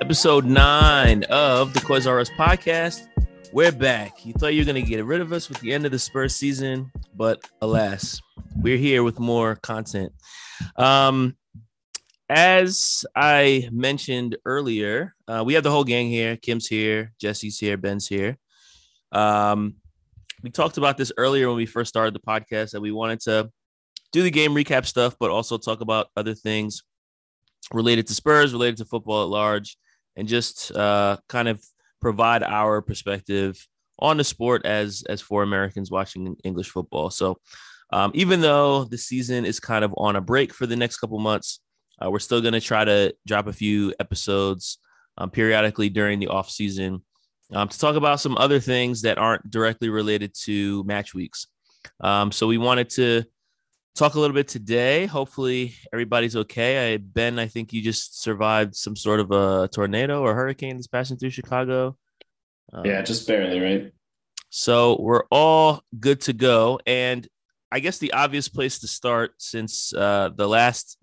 Episode nine of the Coys R Us podcast. We're back. You thought you were going to get rid of us with the end of the Spurs season, but alas, we're here with more content. Um, as I mentioned earlier, uh, we have the whole gang here. Kim's here, Jesse's here, Ben's here. Um, we talked about this earlier when we first started the podcast that we wanted to do the game recap stuff, but also talk about other things related to Spurs, related to football at large, and just uh, kind of provide our perspective on the sport as as for Americans watching English football. So, um, even though the season is kind of on a break for the next couple months, uh, we're still going to try to drop a few episodes um, periodically during the off season um, to talk about some other things that aren't directly related to match weeks. Um, so we wanted to talk a little bit today. Hopefully everybody's okay. I, ben, I think you just survived some sort of a tornado or hurricane that's passing through Chicago. Um, yeah, just barely, right? So we're all good to go. And I guess the obvious place to start, since uh, the last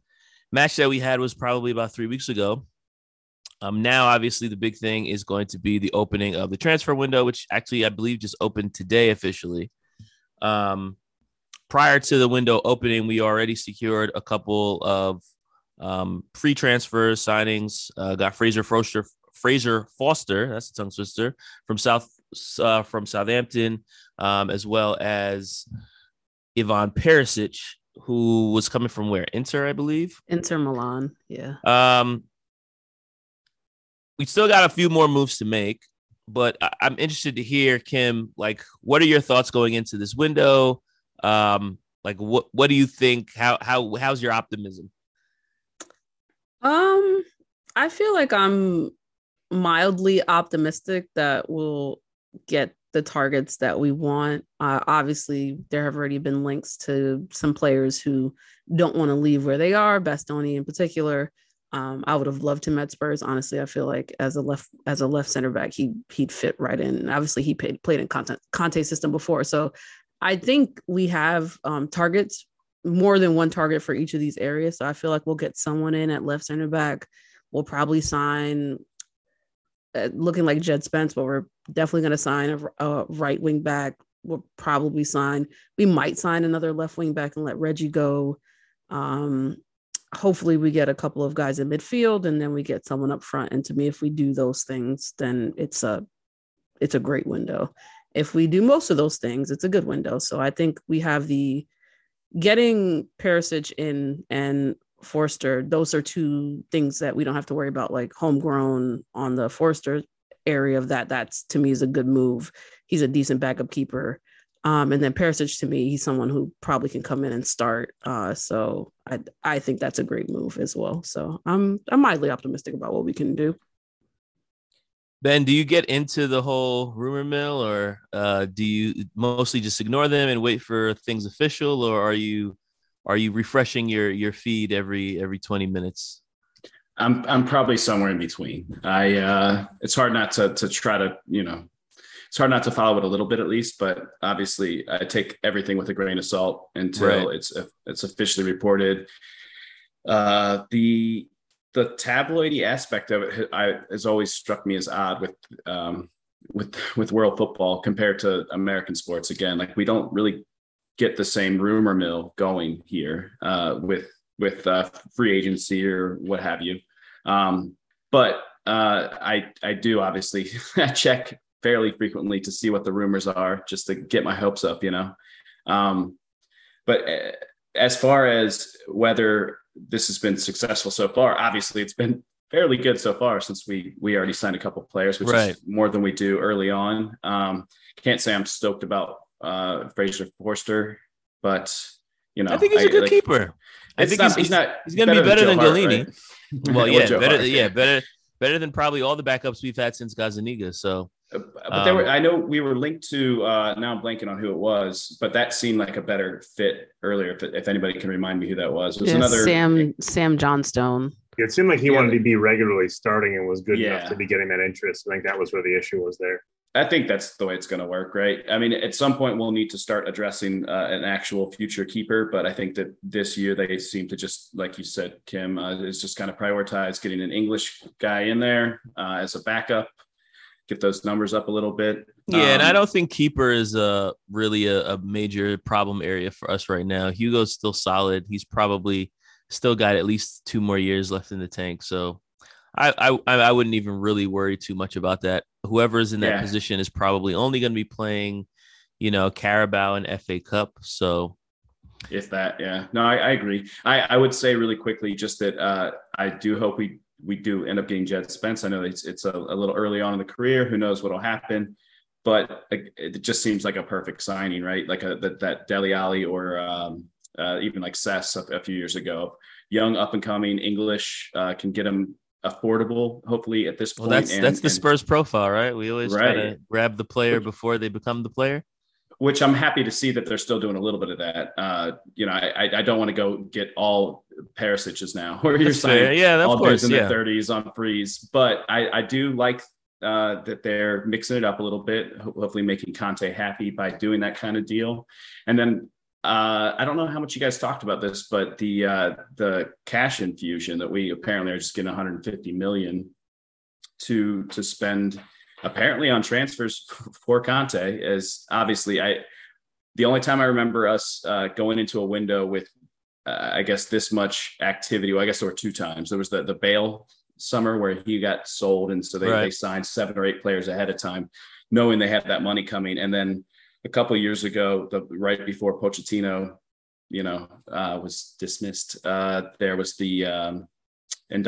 match that we had was probably about three weeks ago. Um, now, obviously, the big thing is going to be the opening of the transfer window, which actually I believe just opened today officially. Um, prior to the window opening, we already secured a couple of um, free transfers signings. Uh, got Fraser Forster, Fraser Forster, that's a tongue twister from South uh, from Southampton, um, as well as Ivan Perisic, who was coming from where Inter, I believe. Inter Milan, yeah. Um, we still got a few more moves to make, but I- I'm interested to hear Kim. Like, what are your thoughts going into this window? Um, like what what do you think? How how how's your optimism? Um, I feel like I'm mildly optimistic that we'll get the targets that we want. Uh, obviously, there have already been links to some players who don't want to leave where they are, Bastoni in particular. Um, I would have loved him at Spurs. Honestly, I feel like as a left as a left center back, he he'd fit right in. Obviously, he played played in Conte, Conte system before, so I think we have um, targets, more than one target for each of these areas. So I feel like we'll get someone in at left center back. We'll probably sign, uh, looking like Jed Spence, but we're definitely going to sign a, a, right wing back. We'll probably sign, we might sign another left wing back and let Reggie go. Um, hopefully we get a couple of guys in midfield and then we get someone up front. And to me, if we do those things, then it's a, it's a great window if we do most of those things, it's a good window. So I think we have the getting Perisic in and Forster. Those are two things that we don't have to worry about, like homegrown on the Forster area of that. That's to me is a good move. He's a decent backup keeper. Um, and then Perisic to me, he's someone who probably can come in and start. Uh, so I I think that's a great move as well. So I'm I'm mildly optimistic about what we can do. Ben, do you get into the whole rumor mill or uh, do you mostly just ignore them and wait for things official or are you are you refreshing your your feed every every 20 minutes? I'm I'm probably somewhere in between. I uh it's hard not to to try to, you know, it's hard not to follow it a little bit at least, but obviously I take everything with a grain of salt until right. it's it's officially reported. Uh the the tabloidy aspect of it I, has always struck me as odd with um, with with world football compared to American sports. Again, like we don't really get the same rumor mill going here uh, with with uh, free agency or what have you. Um, but uh, I I do obviously check fairly frequently to see what the rumors are, just to get my hopes up, you know. Um, but uh, as far as whether this has been successful so far. Obviously, it's been fairly good so far since we we already signed a couple players, which right. is more than we do early on. Um, can't say I'm stoked about uh, Fraser Forster, but you know, I think he's a good like, keeper. I think not, he's, he's, not. He's going to be better than, than Gollini. Right? Well, yeah, better. Hart. Yeah, better. Better than probably all the backups we've had since Gazzaniga. So but there were, um, I know we were linked to, uh, now I'm blanking on who it was, but that seemed like a better fit earlier. If, if anybody can remind me who that was, it was yeah, another Sam, Sam Johnstone. It seemed like he yeah. wanted to be regularly starting and was good yeah. enough to be getting that interest. I think that was where the issue was there. I think that's the way it's going to work, right? I mean, at some point we'll need to start addressing uh, an actual future keeper, but I think that this year they seem to just, like you said, Kim, uh, is just kind of prioritize getting an English guy in there uh, as a backup, get those numbers up a little bit. Yeah, um, and I um, don't think keeper is a really a, a major problem area for us right now. Hugo's still solid. He's probably still got at least two more years left in the tank, so I, I I wouldn't even really worry too much about that. Whoever is in that yeah. position is probably only going to be playing, you know, Carabao and FA Cup. So, if that, yeah, no, I, I agree. I, I would say really quickly just that uh, I do hope we we do end up getting Jed Spence. I know it's it's a, a little early on in the career. Who knows what'll happen? But it just seems like a perfect signing, right? Like a that that Dele Alli or um, uh, even like Cess a, a, few years ago, young up and coming English uh, can get him affordable. Hopefully, at this point, well, that's and, that's the Spurs profile, right? We always right. try to grab the player before they become the player. Which I'm happy to see that they're still doing a little bit of that. Uh, you know, I I don't want to go get all Perisic's now, where you're saying yeah, all course, in yeah. their 30s on freeze, but I I do like uh, that they're mixing it up a little bit, hopefully making Conte happy by doing that kind of deal. And then uh, I don't know how much you guys talked about this, but the uh, the cash infusion that we apparently are just getting 150 million to to spend apparently on transfers for Conte is obviously I the only time I remember us uh, going into a window with uh, I guess this much activity. Well, I guess there were two times. There was the the Bale summer where he got sold, and so they, right. they signed seven or eight players ahead of time, knowing they had that money coming, and then a couple years ago, the right before Pochettino, you know, uh, was dismissed. Uh, there was the um, And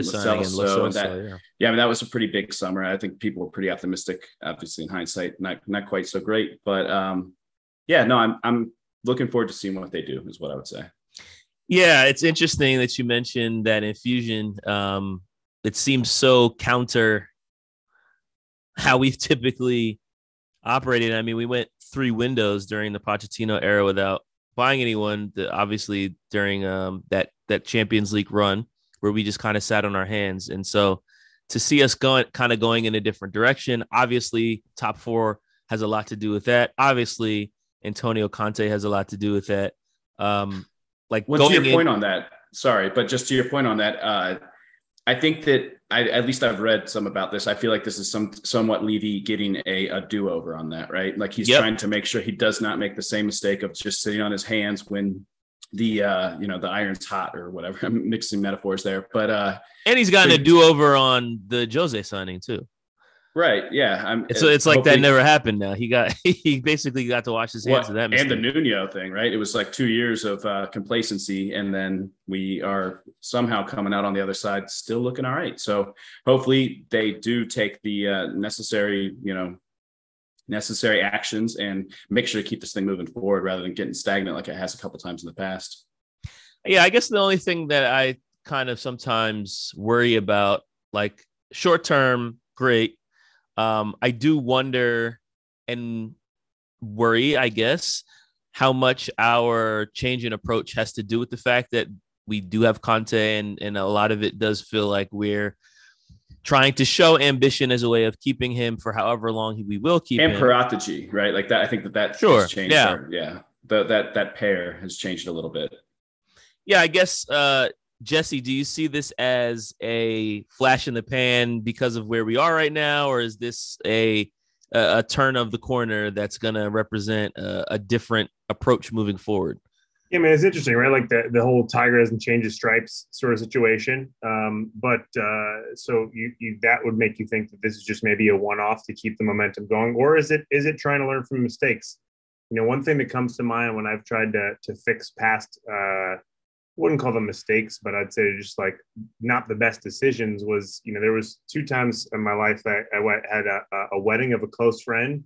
Celso. And that, yeah. yeah, I mean that was a pretty big summer. I think people were pretty optimistic. Obviously, in hindsight, not not quite so great, but um, yeah, no, I'm I'm looking forward to seeing what they do. Is what I would say. Yeah, it's interesting that you mentioned that infusion. Um, it seems so counter how we've typically operated. I mean, we went three windows during the Pochettino era without buying anyone. The, obviously, during um, that that Champions League run, where we just kind of sat on our hands, and so to see us going kind of going in a different direction. Obviously, top four has a lot to do with that. Obviously, Antonio Conte has a lot to do with that. Um, like, what's your in- point on that? Sorry, but just to your point on that, uh, I think that I, at least I've read some about this. I feel like this is some somewhat Levy getting a, a do over on that, right? Like he's yep. trying to make sure he does not make the same mistake of just sitting on his hands when the uh you know the iron's hot or whatever. I'm mixing metaphors there, but uh and he's gotten so, a do over on the Jose signing too. Right. Yeah. I'm, it's, it's like that never happened. Now he got he basically got to wash his hands well, of that. Mistake. And the Nuno thing, right? It was like two years of uh, complacency, and then we are somehow coming out on the other side, still looking all right. So hopefully they do take the uh, necessary, you know, necessary actions and make sure to keep this thing moving forward rather than getting stagnant like it has a couple times in the past. Yeah, I guess the only thing that I kind of sometimes worry about, like short term, great um, I do wonder and worry, I guess, how much our change in approach has to do with the fact that we do have Conte, and, and a lot of it does feel like we're trying to show ambition as a way of keeping him for however long we will keep him. and him. Parategy, right? Like that. I think that that sure. has changed. Yeah, our, yeah. The, that that pair has changed a little bit. Yeah, I guess uh, Jesse, do you see this as a flash in the pan because of where we are right now, or is this a a, a turn of the corner that's going to represent a, a, different approach moving forward? Yeah, I mean, it's interesting, right? Like the, the whole tiger doesn't change his stripes sort of situation. Um, but uh, so you, you that would make you think that this is just maybe a one off to keep the momentum going, or is it is it trying to learn from mistakes? You know, one thing that comes to mind when I've tried to to fix past uh, wouldn't call them mistakes, but I'd say just like not the best decisions was, you know, there was two times in my life that I had a, a wedding of a close friend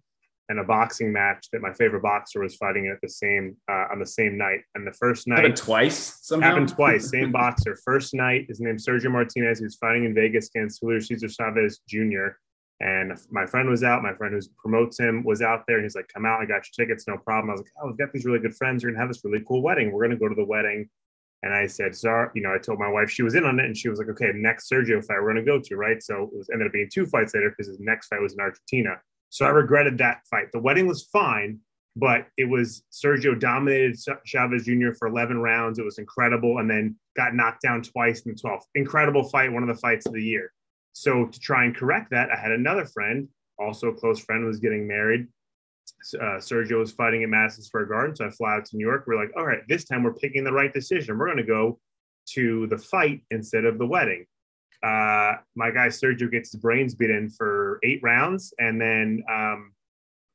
and a boxing match that my favorite boxer was fighting at the same uh, on the same night. And the first night happened twice. Somehow? Happened twice. Same boxer. First night, his name Sergio Martinez. He was fighting in Vegas against Julio Cesar Chavez Jr. And my friend was out. My friend who promotes him was out there. He's like, "Come out! I got your tickets, no problem." I was like, "Oh, we've got these really good friends. You're gonna have this really cool wedding. We're gonna go to the wedding." And I said, sorry, you know, I told my wife she was in on it, and she was like, okay, next Sergio fight we're going to go to, right? So it was ended up being two fights later because his next fight was in Argentina. So I regretted that fight. The wedding was fine, but it was Sergio dominated Chavez Jr. for 11 rounds. It was incredible, and then got knocked down twice in the 12th. Incredible fight, one of the fights of the year. So to try and correct that, I had another friend, also a close friend, was getting married. Uh, Sergio was fighting at Madison Square Garden, so I fly out to New York. We're like, all right, this time we're picking the right decision. We're going to go to the fight instead of the wedding. Uh, my guy Sergio gets his brains beaten for eight rounds, and then um,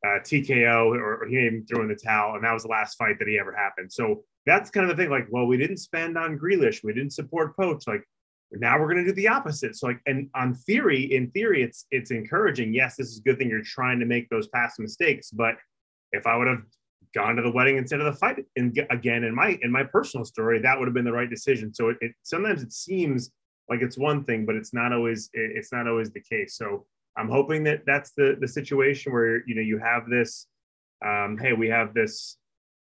uh, TKO, or, or he even threw in the towel, and that was the last fight that he ever happened. So that's kind of the thing. Like, well, we didn't spend on Grealish, we didn't support Poch. Like, now we're going to do the opposite. So, like, and on theory, in theory, it's it's encouraging. Yes, this is a good thing. You're trying to make those past mistakes, but if I would have gone to the wedding instead of the fight, and again, in my in my personal story, that would have been the right decision. So, it, it sometimes it seems like it's one thing, but it's not always it's not always the case. So, I'm hoping that that's the the situation where you know you have this. Um, hey, we have this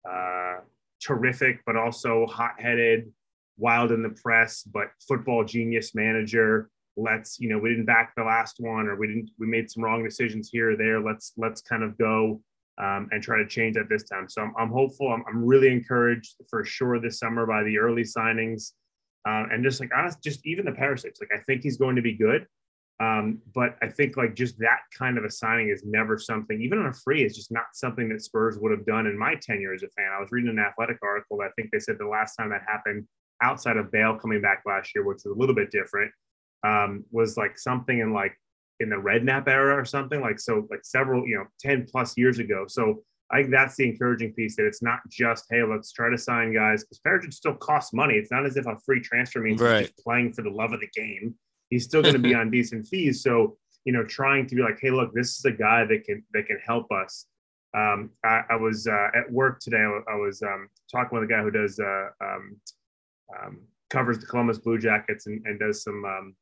uh, terrific, but also hot-headed, wild in the press, but football genius manager. Let's you know we didn't back the last one, or we didn't we made some wrong decisions here or there. Let's let's kind of go um, and try to change that this time. So I'm, I'm hopeful. I'm, I'm really encouraged for sure this summer by the early signings. Uh, and just like honest, just even the Perisic's, like I think he's going to be good. Um, but I think like just that kind of a signing is never something, even on a free, is just not something that Spurs would have done in my tenure as a fan. I was reading an athletic article that I think they said the last time that happened outside of Bale coming back last year, which was a little bit different, um, was like something in like in the Redknapp era or something like so like several, you know, 10 plus years ago. So I think that's the encouraging piece that it's not just, hey, let's try to sign guys because Perisic still costs money. It's not as if a free transfer means right. just playing for the love of the game he's still going to be on decent fees. So, you know, trying to be like, hey, look, this is a guy that can that can help us. Um, I, I, was uh, at work today. I, was um, talking with a guy who does uh, um, um, covers the Columbus Blue Jackets and, and does some um,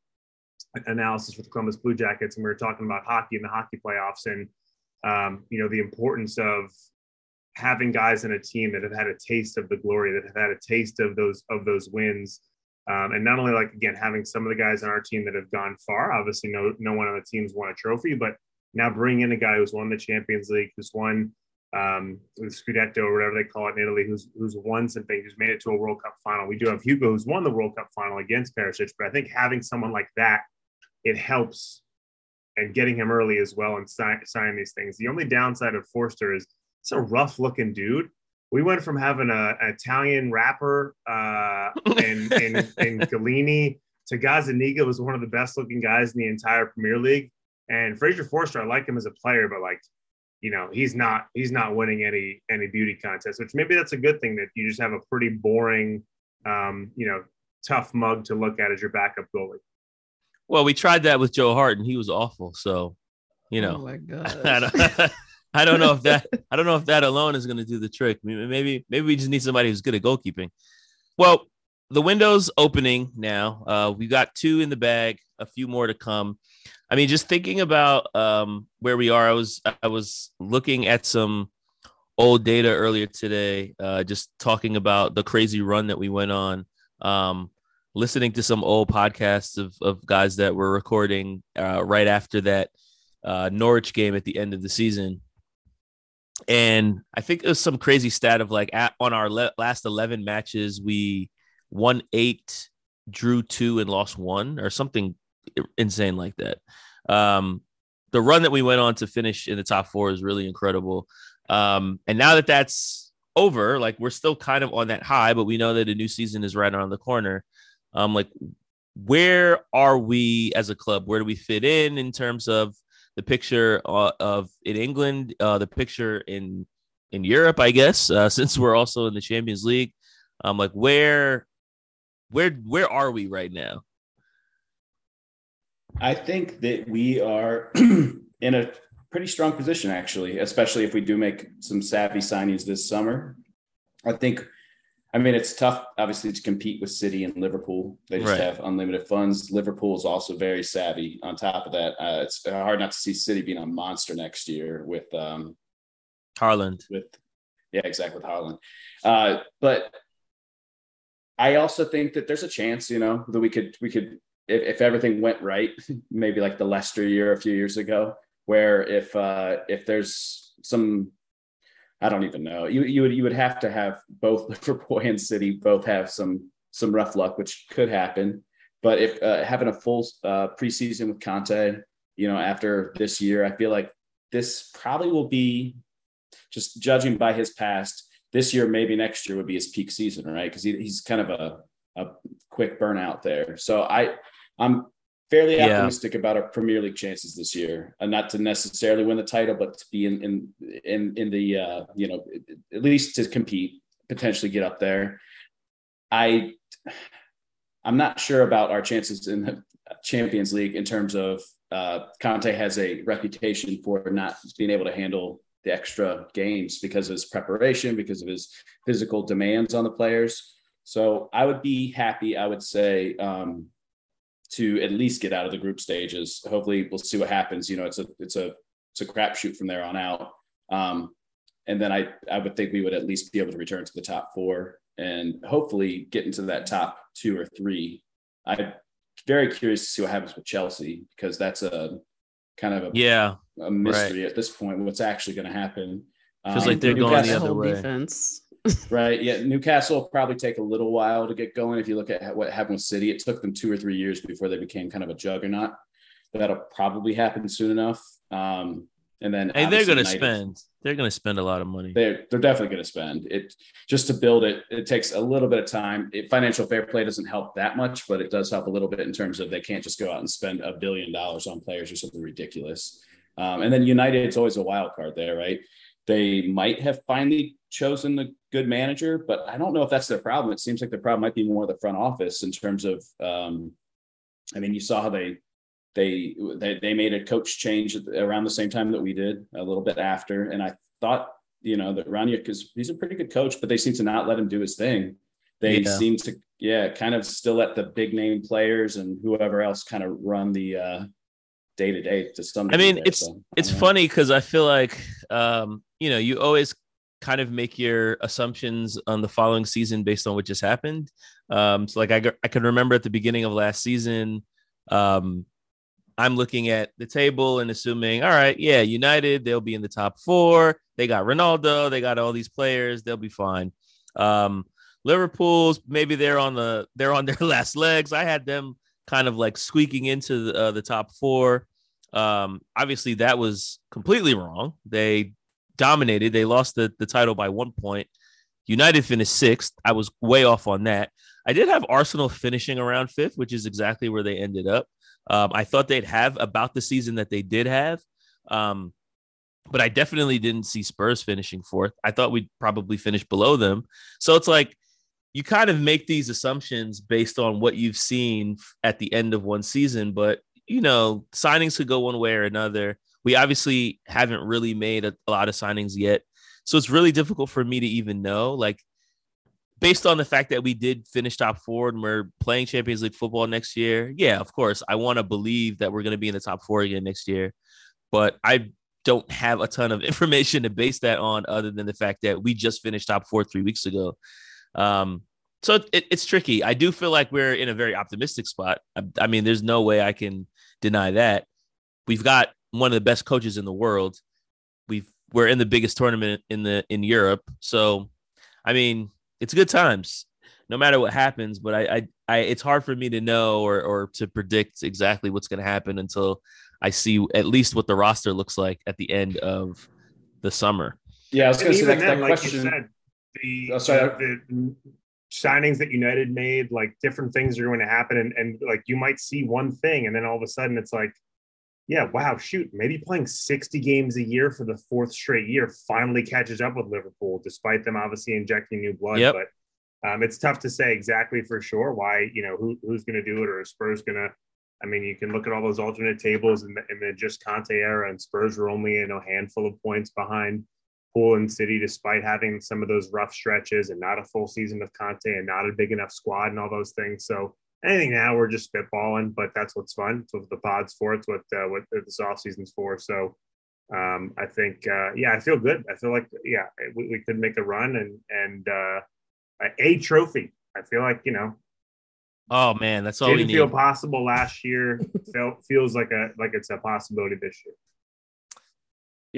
analysis for the Columbus Blue Jackets, and we were talking about hockey and the hockey playoffs, and um, you know the importance of having guys in a team that have had a taste of the glory, that have had a taste of those of those wins, um, and not only like again having some of the guys on our team that have gone far. Obviously, no no one on the team's won a trophy, but now bring in a guy who's won the Champions League, who's won um, the Scudetto or whatever they call it in Italy, who's who's won some things, who's made it to a World Cup final. We do have Hugo, who's won the World Cup final against Perisic, but I think having someone like that, it helps, and getting him early as well and sign, sign these things. The only downside of Forster is it's a rough looking dude, we went from having a, an Italian rapper uh, and, and, and Gollini to Gazzaniga was one of the best looking guys in the entire Premier League. And Fraser Forster, I like him as a player, but like, you know, he's not he's not winning any any beauty contest, which maybe that's a good thing that you just have a pretty boring, um, you know, tough mug to look at as your backup goalie. Well, we tried that with Joe Hart, and he was awful. So, you know, oh my god. I don't know if that I don't know if that alone is going to do the trick. Maybe maybe we just need somebody who's good at goalkeeping. Well, the window's opening now. Uh, we got two in the bag, a few more to come. I mean, just thinking about um, where we are, I was I was looking at some old data earlier today, uh, just talking about the crazy run that we went on. Um, listening to some old podcasts of, of guys that were recording uh, right after that uh, Norwich game at the end of the season and I think it was some crazy stat of like at, on our le- last 11 matches, we won eight, drew two, and lost one, or something insane like that. Um, the run that we went on to finish in the top four is really incredible. Um, and now that that's over, like we're still kind of on that high, but we know that a new season is right around the corner. Um, like, where are we as a club? Where do we fit in in terms of the picture uh, of in England, uh, the picture in in Europe, I guess, uh, since we're also in the Champions League. Um, like where where where are we right now? I think that we are in a pretty strong position, actually, especially if we do make some savvy signings this summer. I think I mean, it's tough, obviously, to compete with City and Liverpool. They just right. have unlimited funds. Liverpool is also very savvy. On top of that, uh, it's hard not to see City being a monster next year with um, Haaland. With yeah, exactly with Haaland. Uh, but I also think that there's a chance, you know, that we could we could if, if everything went right, maybe like the Leicester year a few years ago, where if uh if there's some I don't even know. You you would you would have to have both Liverpool and City both have some some rough luck, which could happen. But if uh, having a full uh, preseason with Conte, you know, after this year, I feel like this probably will be just judging by his past. This year, maybe next year would be his peak season, right? Because he, he's kind of a a quick burnout there. So I I'm fairly Yeah. optimistic about our Premier League chances this year, and not to necessarily win the title, but to be in in in in the uh, you know at least to compete, potentially get up there. I I'm not sure about our chances in the Champions League in terms of uh, Conte has a reputation for not being able to handle the extra games because of his preparation, because of his physical demands on the players. So I would be happy, I would say, um, to at least get out of the group stages. Hopefully, we'll see what happens. You know, it's a it's a it's a crapshoot from there on out. Um, and then I I would think we would at least be able to return to the top four and hopefully get into that top two or three. I'm very curious to see what happens with Chelsea because that's a kind of a, Yeah. a mystery at this point. What's actually going to happen? Feels like they're going the other way. defense. Right. Yeah. Newcastle will probably take a little while to get going. If you look at what happened with City, it took them two or three years before they became kind of a juggernaut. That'll probably happen soon enough. Um, and then Hey, they're gonna United- spend. They're gonna spend a lot of money. They're they're definitely going to spend it just to build it. It takes a little bit of time. It, financial fair play doesn't help that much, but it does help a little bit in terms of they can't just go out and spend a billion dollars on players or something ridiculous. Um, and then United, it's always a wild card there, right? They might have finally chosen the good manager, but I don't know if that's their problem. It seems like the problem might be more the front office in terms of. Um, I mean, you saw how they they they they made a coach change around the same time that we did, a little bit after, and I thought you know that Rangnick because he's a pretty good coach, but they seem to not let him do his thing. They Yeah. seem to yeah, kind of still let the big name players and whoever else kind of run the uh day to day to some. I mean, there, it's so, it's funny because I feel like um, you know, you always kind of make your assumptions on the following season based on what just happened. Um, so like I, I can remember at the beginning of last season, um, I'm looking at the table and assuming, all right, yeah, United, they'll be in the top four. They got Ronaldo, they got all these players, they'll be fine. Um, Liverpool's maybe they're on the they're on their last legs. I had them kind of like squeaking into the, uh, the top four. Um, obviously, that was completely wrong. They dominated. They lost the, the title by one point. United finished sixth. I was way off on that. I did have Arsenal finishing around fifth, which is exactly where they ended up. Um, I thought they'd have about the season that they did have. Um, but I definitely didn't see Spurs finishing fourth. I thought we'd probably finish below them. So it's like you kind of make these assumptions based on what you've seen at the end of one season, but you know, signings could go one way or another. We obviously haven't really made a, a lot of signings yet. So it's really difficult for me to even know. Like, based on the fact that we did finish top four and we're playing Champions League football next year, yeah, of course, I want to believe that we're going to be in the top four again next year. But I don't have a ton of information to base that on other than the fact that we just finished top four three weeks ago. Um, so it, it's tricky. I do feel like we're in a very optimistic spot. I, I mean, there's no way I can deny that. We've got one of the best coaches in the world. We've we're in the biggest tournament in the in Europe. So, I mean, it's good times, no matter what happens. But I, I, I it's hard for me to know or or to predict exactly what's going to happen until I see at least what the roster looks like at the end of the summer. Yeah, I was going to say even that, then, that like question. you said, the, Oh, sorry. the, the signings that United made, like different things are going to happen, and, and like you might see one thing, and then all of a sudden it's like, yeah, wow, shoot, maybe playing sixty games a year for the fourth straight year finally catches up with Liverpool, despite them obviously injecting new blood. Yep. But um, it's tough to say exactly for sure why you know who, who's going to do it or is Spurs going to. I mean, you can look at all those alternate tables and the, in the just Conte era, and Spurs were only you know handful of points behind Pool and City, despite having some of those rough stretches and not a full season of Conte and not a big enough squad and all those things. So anything now, we're just spitballing, but that's what's fun. It's what the pod's for. It's what uh, what this off season's for. So um, I think, uh, yeah, I feel good. I feel like, yeah, we, we could make a run and and uh, a trophy. I feel like you know. Oh man, that's all didn't we feel need. possible last year. felt feels like a like it's a possibility this year.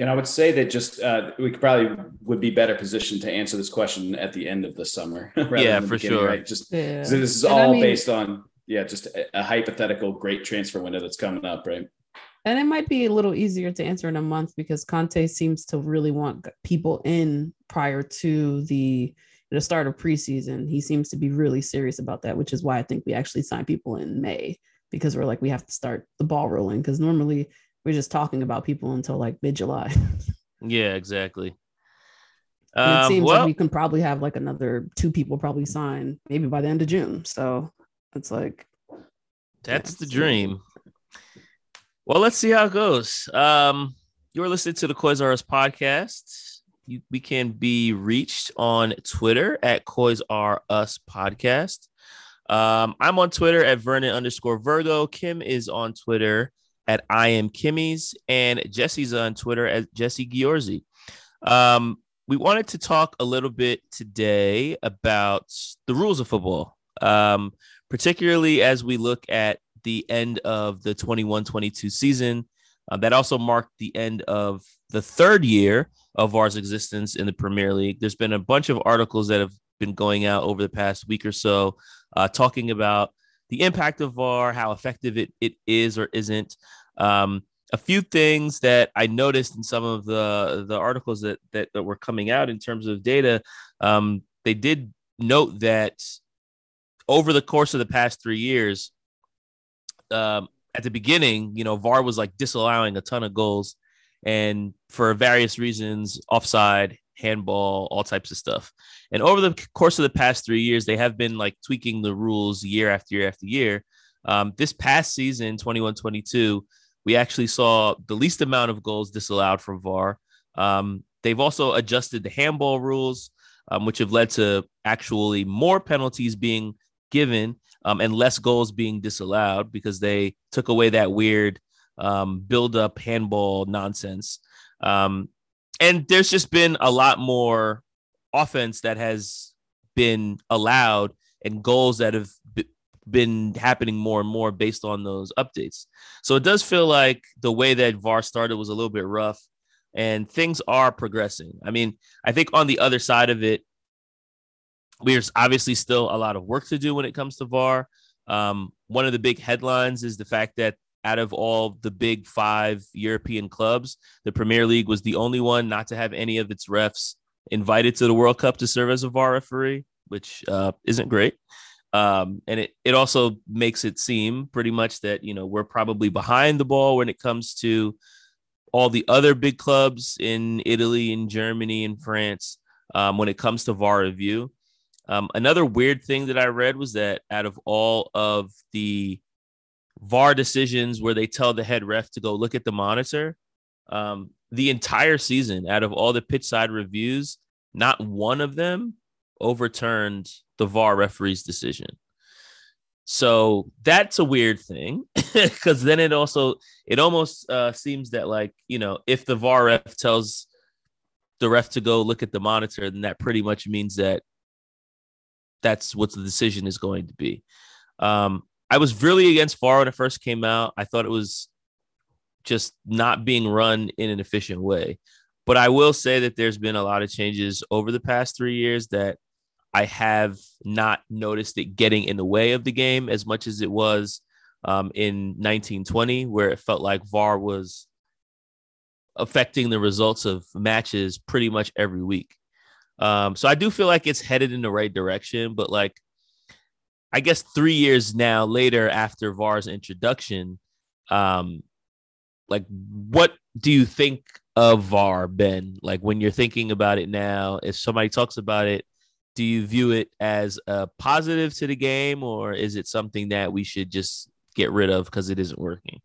You know, I would say that just uh, we could probably would be better positioned to answer this question at the end of the summer. rather Yeah, the for sure. Right? Just Yeah. this is And I all mean- based on yeah, just a, a hypothetical great transfer window that's coming up, right? And it might be a little easier to answer in a month because Conte seems to really want people in prior to the the start of preseason. He seems to be really serious about that, which is why I think we actually sign people in May because we're like we have to start the ball rolling because normally we're just talking about people until like mid July. Yeah, exactly. And it Um, seems well, like we can probably have like another two people probably sign maybe by the end of June. So it's like That's Yeah, the dream. Well, let's see how it goes. Um, you're listening to the Us podcast. You, we can be reached on Twitter at Coys R Us podcast. Um, I'm on Twitter at Vernon underscore Virgo. Kim is on Twitter at I am Kimmy's, and Jesse's on Twitter at Jesse Giorgi. Um, we wanted to talk a little bit today about the rules of football. Um, particularly as we look at the end of the 21 22 season. Uh, that also marked the end of the third year of VAR's existence in the Premier League. There's been a bunch of articles that have been going out over the past week or so uh, talking about the impact of VAR, how effective it, it is or isn't. Um, a few things that I noticed in some of the the articles that that, that were coming out in terms of data, um, they did note that over the course of the past three years, um, at the beginning, you know, VAR was like disallowing a ton of goals, and for various reasons, offside, handball, all types of stuff. And over the course of the past three years, they have been like tweaking the rules year after year after year. Um, this past season, 21 22, we actually saw the least amount of goals disallowed from VAR. Um, they've also adjusted the handball rules, um, which have led to actually more penalties being given um, and less goals being disallowed because they took away that weird um, build up handball nonsense. Um, and there's just been a lot more offense that has been allowed and goals that have been happening more and more based on those updates. So it does feel like the way that VAR started was a little bit rough and things are progressing. I mean, I think on the other side of it, there's obviously still a lot of work to do when it comes to VAR. Um, one of the big headlines is the fact that out of all the big five European clubs, the Premier League was the only one not to have any of its refs invited to the World Cup to serve as a VAR referee, which uh, isn't great. Um, and it, it also makes it seem pretty much that, you know, we're probably behind the ball when it comes to all the other big clubs in Italy and Germany and France um, when it comes to VAR review. Um, another weird thing that I read was that out of all of the VAR decisions where they tell the head ref to go look at the monitor, um, the entire season, out of all the pitch side reviews, not one of them overturned the VAR referee's decision. So that's a weird thing because then it also it almost uh, seems that like you know if the VAR ref tells the ref to go look at the monitor, then that pretty much means that that's what the decision is going to be. Um, I was really against VAR when it first came out. I thought it was just not being run in an efficient way. But I will say that there's been a lot of changes over the past three years that I have not noticed it getting in the way of the game as much as it was um, in 1920, where it felt like VAR was affecting the results of matches pretty much every week. Um, so I do feel like it's headed in the right direction, but like I guess three years now later after VAR's introduction, um, like what do you think of VAR, Ben? Like when you're thinking about it now, if somebody talks about it, do you view it as a positive to the game, or is it something that we should just get rid of because it isn't working?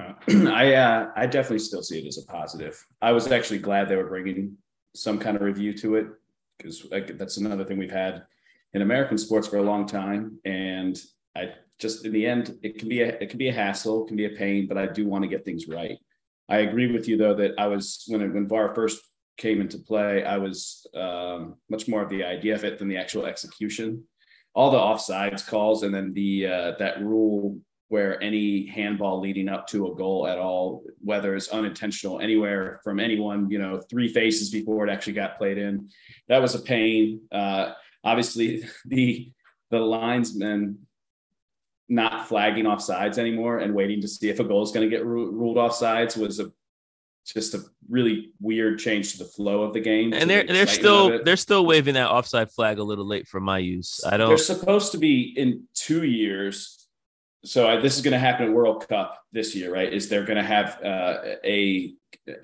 Uh, I uh, I definitely still see it as a positive. I was actually glad they were bringing some kind of review to it because that's another thing we've had in American sports for a long time, and I just in the end it can be a it can be a hassle, it can be a pain, but I do want to get things right. I agree with you though that I was when when VAR first came into play, I was um, much more of the idea of it than the actual execution. all the offsides calls, and then the uh, that rule where any handball leading up to a goal at all, whether it's unintentional anywhere from anyone, you know, three faces before it actually got played in, that was a pain. Uh, obviously, the the linesmen not flagging off sides anymore and waiting to see if a goal is going to get ru- ruled off sides was a just a really weird change to the flow of the game. And they're the they're still they're still waving that offside flag a little late for my use. I don't. They're supposed to be in two years. So I, this is going to happen at World Cup this year, right? Is they're going to have uh, a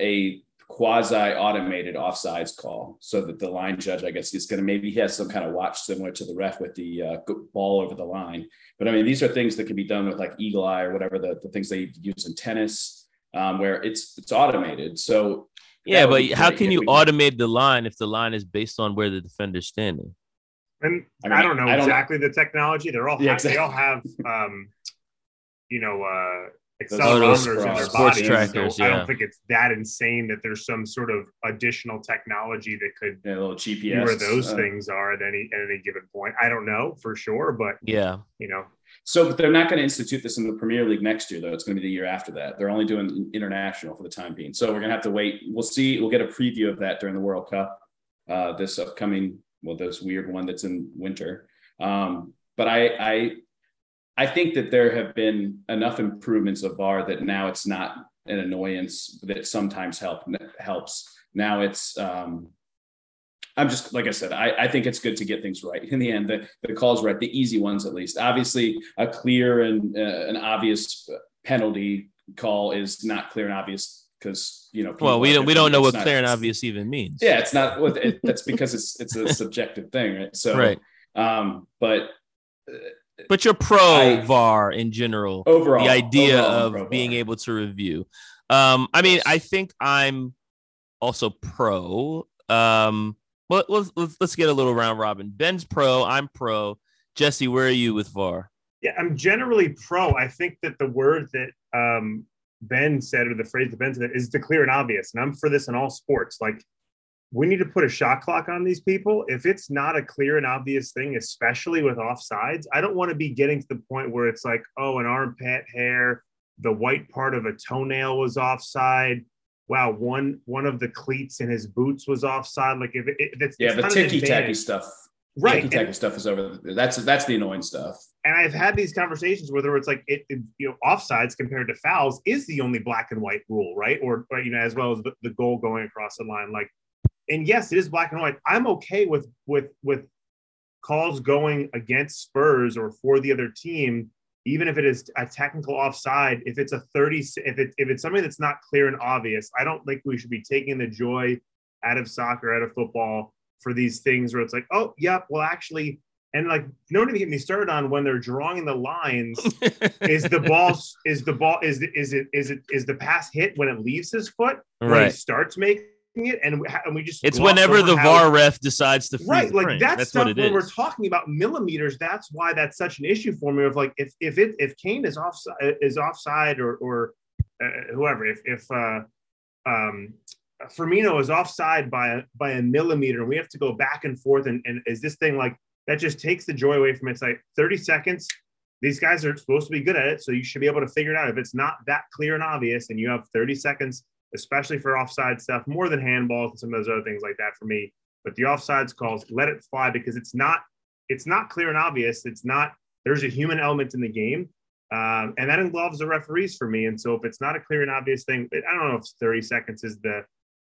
a quasi automated offsides call, so that the line judge, I guess, is going to maybe he has some kind of watch similar to the ref with the uh, ball over the line. But I mean, these are things that can be done with like eagle eye or whatever the, the things they use in tennis, um, where it's it's automated. So Yeah, but how can you we could- automate the line if the line is based on where the defender's standing? And I I, don't know I don't- exactly the technology. They're all Yeah, they all have um, you know, uh Those accelerometers in their sports bodies. trackers, so I don't think it's that insane that there's some sort of additional technology that could you know, a little be GPS. where those uh, things are at any at any given point. I don't know for sure, but Yeah, you know, So but they're not going to institute this in the Premier League next year, though. It's going to be the year after that. They're only doing international for the time being. So we're going to have to wait. We'll see. We'll get a preview of that during the World Cup uh, this upcoming. Well, this weird one that's in winter. Um, but I, I, I think that there have been enough improvements of VAR that now it's not an annoyance that sometimes help helps. Now it's. Um, I'm just like I said. I, I think it's good to get things right in the end. The, the calls right, the easy ones at least. Obviously, a clear and uh, an obvious penalty call is not clear and obvious because you know. well, we don't we don't know what It's clear and obvious even means. Yeah, it's not. what- It, that's because it's it's a subjective thing, right? So, right. Um, but But you're pro I- VAR in general. overall, the idea overall, of being able to review. Um, I mean, I think I'm also pro. Um, well, let's, let's let's get a little round robin. Ben's pro. I'm pro. Jesse, where are you with VAR? Yeah, I'm generally pro. I think that the word that um, Ben said, or the phrase that Ben said, is the clear and obvious. And I'm for this in all sports. Like, we need to put a shot clock on these people. If it's not a clear and obvious thing, especially with offsides, I don't want to be getting to the point where it's like, oh, an armpit hair, the white part of a toenail was offside. Wow, one one of the cleats in his boots was offside. Like if it, it it's, Yeah, the ticky tacky stuff. right? Ticky tacky stuff is over. That's that's the annoying stuff. and I've had these conversations whether it's like it, it- you know offsides compared to fouls is the only black and white rule, right? Or, or you know as well as the, the goal going across the line. Like, and yes, it is black and white. I'm okay with with with calls going against Spurs or for the other team, even if it is a technical offside. If it's a 30, if it if it's something that's not clear and obvious, I don't think we should be taking the joy out of soccer, out of football for these things where it's like, oh, yep, well, actually, and like, don't even get me started on when they're drawing the lines. is the ball is the ball is the, is it is it is the pass hit when it leaves his foot when he right. starts making it and we, and we just It's whenever the VAR ref decides to right like frame. that That's stuff what it when we're talking about millimeters that's why that's such an issue for me of like if if it if Kane is offside is offside or or uh, whoever if if uh um Firmino is offside by a, by a millimeter and we have to go back and forth and, and is this thing like that just takes the joy away from it. It's like 30 seconds these guys are supposed to be good at it, so you should be able to figure it out. If it's not that clear and obvious, and you have 30 seconds, especially for offside stuff, more than handballs and some of those other things like that for me. But the offsides calls, let it fly because it's not it's not clear and obvious. It's not there's a human element in the game, um, and that involves the referees for me. And so if it's not a clear and obvious thing, I don't know if 30 seconds is the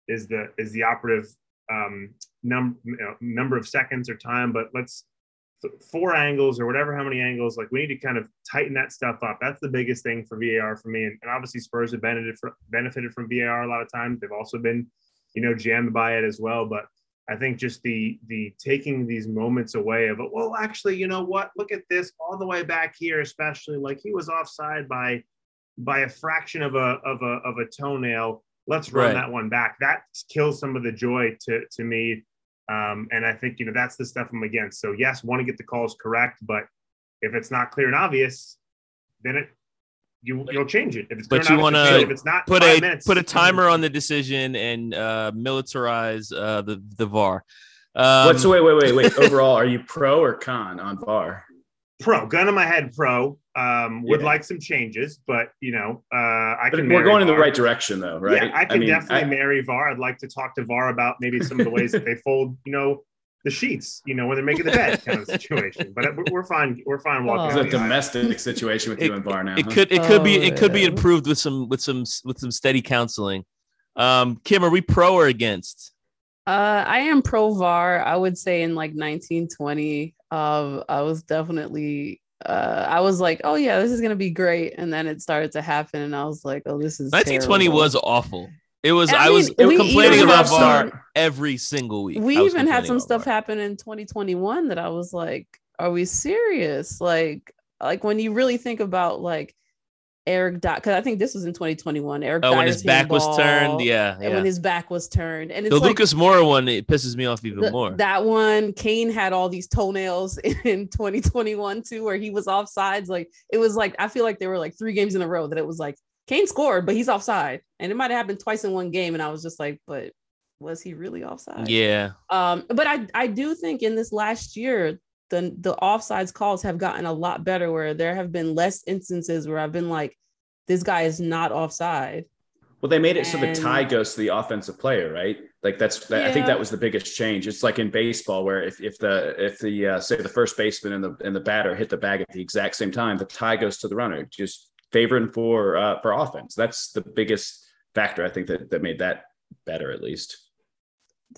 is the is the operative um, num- you know, number of seconds or time, but let's four angles or whatever how many angles like we need to kind of tighten that stuff up. That's the biggest thing for var for me. And, and obviously spurs have benefited from, benefited from var a lot of times they've also been you know jammed by it as well. But i think just the the taking these moments away of well actually you know what? Look at this all the way back here especially like he was offside by by a fraction of a of a of a toenail. Let's run Right. that one back. That kills some of the joy to to me um, and I think, you know, that's the stuff I'm against. So, yes, want to get the calls correct, but if it's not clear and obvious, then it you, you'll change it. If it's But you wanna if it's not Put a minutes, put a timer on the decision and uh, militarize uh, the the VAR. Um, What, so wait, wait, wait, wait. Overall, are you pro or con on VAR? Pro, gun in my head, pro. Um, would Yeah. like some changes, but you know, uh, I But can. we're marry going in the right direction, though, right? Yeah, I can mean, definitely I- marry VAR. I'd like to talk to VAR about maybe some of the ways that they fold, you know, the sheets, you know, when they're making the bed kind of situation. But we're, we're fine. We're fine walking. It's Oh, a down the domestic situation with you and VAR now. it huh? could it could be Oh, it could be improved with some with some with some steady counseling. Um, Kim, are we pro or against? Uh, I am pro VAR. I would say in like 1920, um, I was definitely. Uh, I was like, oh yeah, this is gonna be great, and then it started to happen, and I was like, oh, this is 1920 terrible. was awful. It was. I mean, was we complaining about some- every single week. we even had some stuff VAR. happen in 2021 that I was like, are we serious? Like, like when you really think about like Eric Dier, because I think this was in 2021. Eric Oh, when his back was turned, yeah, and when his back was turned, and it's the like, Lucas Moura one it pisses me off even the- more. That one, Kane had all these toenails in 2021 too, where he was offsides. Like it was like I feel like there were like three games in a row that it was like Kane scored, but he's offside, and it might have happened twice in one game. And I was just like, but was he really offside? yeah, Um, but I I do think in this last year, the the offsides calls have gotten a lot better. Where there have been less instances where I've been like, this guy is not offside. Well, they made it so the tie goes to the offensive player, right? Like that's that, I think that was the biggest change. It's like in baseball where if, if the if the uh, say the first baseman and the and the batter hit the bag at the exact same time, the tie goes to the runner, just favoring for uh, for offense. That's the biggest factor I think that that made that better at least.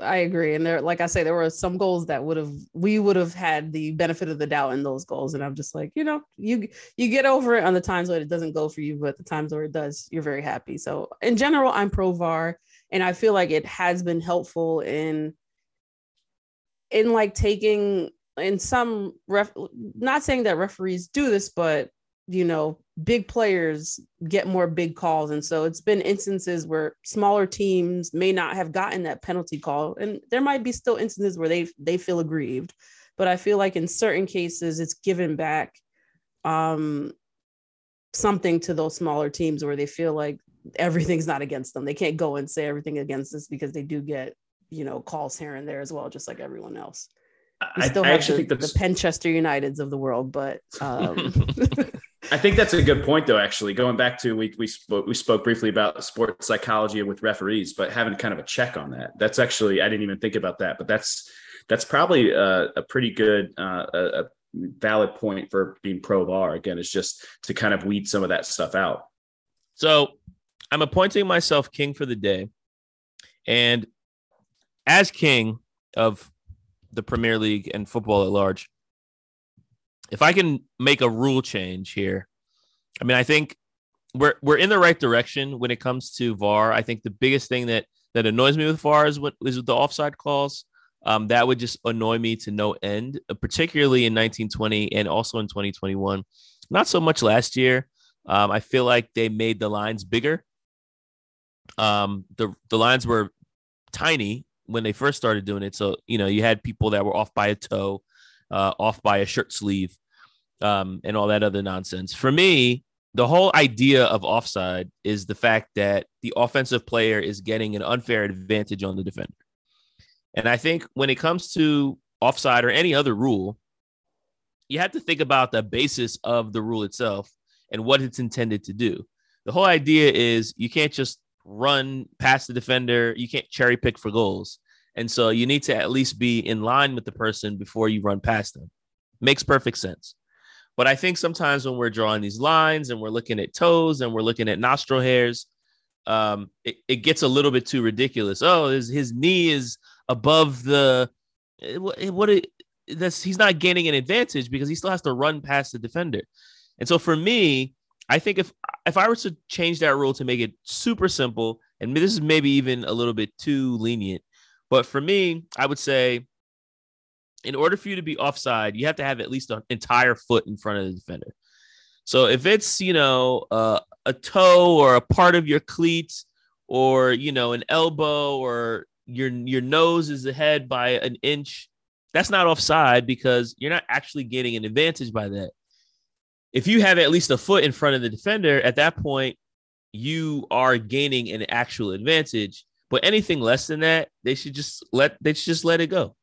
I agree. And there, like I say, there were some goals that would have we would have had the benefit of the doubt in those goals. And I'm just like, you know, you you get over it on the times when it doesn't go for you, but the times where it does, you're very happy. So in general, I'm pro VAR, and I feel like it has been helpful in in like taking in some ref not saying that referees do this, but you know, big players get more big calls. And so it's been instances where smaller teams may not have gotten that penalty call. And there might be still instances where they they feel aggrieved. But I feel like in certain cases it's given back um something to those smaller teams where they feel like everything's not against them. They can't go and say everything against us because they do get, you know, calls here and there as well, just like everyone else. We I, still I have actually the, think that's the Penchester Uniteds of the world, but um I think that's a good point, though. Actually, going back to we we spoke we spoke briefly about sports psychology with referees, but having kind of a check on that. That's actually I didn't even think about that, but that's that's probably a, a pretty good uh, a, valid point for being pro VAR. Again, is just to kind of weed some of that stuff out. So I'm appointing myself king for the day. And as king of the Premier League and football at large, if I can make a rule change here, I mean, I think we're we're in the right direction when it comes to VAR. I think the biggest thing that that annoys me with VAR is what is with the offside calls. Um, that would just annoy me to no end, particularly in 1920 and also in 2021. Not so much last year. Um, I feel like they made the lines bigger. Um, the the lines were tiny when they first started doing it. So you know, you had people that were off by a toe, uh, off by a shirt sleeve, um, and all that other nonsense. For me, the whole idea of offside is the fact that the offensive player is getting an unfair advantage on the defender. And I think when it comes to offside or any other rule, you have to think about the basis of the rule itself and what it's intended to do. The whole idea is you can't just run past the defender, you can't cherry pick for goals. And so you need to at least be in line with the person before you run past them. Makes perfect sense. But I think sometimes when we're drawing these lines and we're looking at toes and we're looking at nostril hairs, um, it, it gets a little bit too ridiculous. Oh, his, his knee is above the eh, eh, what it, that's he's not gaining an advantage because he still has to run past the defender. And so for me, I think if if I were to change that rule to make it super simple, and this is maybe even a little bit too lenient, but for me, I would say in order for you to be offside, you have to have at least an entire foot in front of the defender. So if it's, you know, uh, a toe or a part of your cleat or, you know, an elbow or your your nose is ahead by an inch, that's not offside because you're not actually getting an advantage by that. If you have at least a foot in front of the defender, at that point, you are gaining an actual advantage. But anything less than that, they should just let they should just let it go.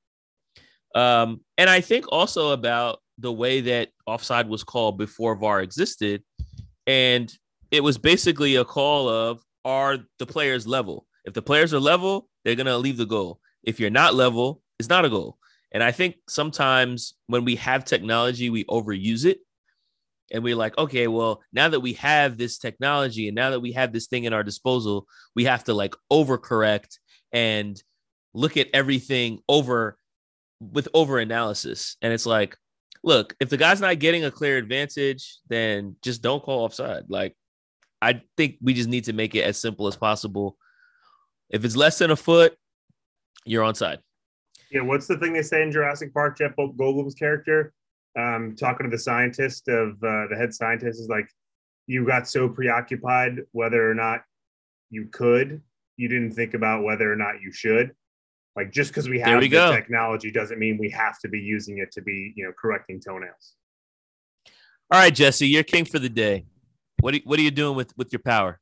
Um, and I think also about the way that offside was called before VAR existed. And it was basically a call of are the players level? If the players are level, they're to leave the goal. If you're not level, it's not a goal. And I think sometimes when we have technology, we overuse it. And we're like, okay, well, now that we have this technology and now that we have this thing in our disposal, we have to like overcorrect and look at everything over with over analysis. And it's like, look, if the guy's not getting a clear advantage, then just don't call offside. Like, I think we just need to make it as simple as possible. If it's less than a foot, you're on side. Yeah, what's the thing they say in Jurassic Park? Jeff Goldblum's character, um, talking to the scientist of uh, the head scientist, is like, you got so preoccupied whether or not you could, you didn't think about whether or not you should. Like just because we have we the technology doesn't mean we have to be using it to be, you know, correcting toenails. All right, Jesse, you're king for the day. What are, what are you doing with with your power?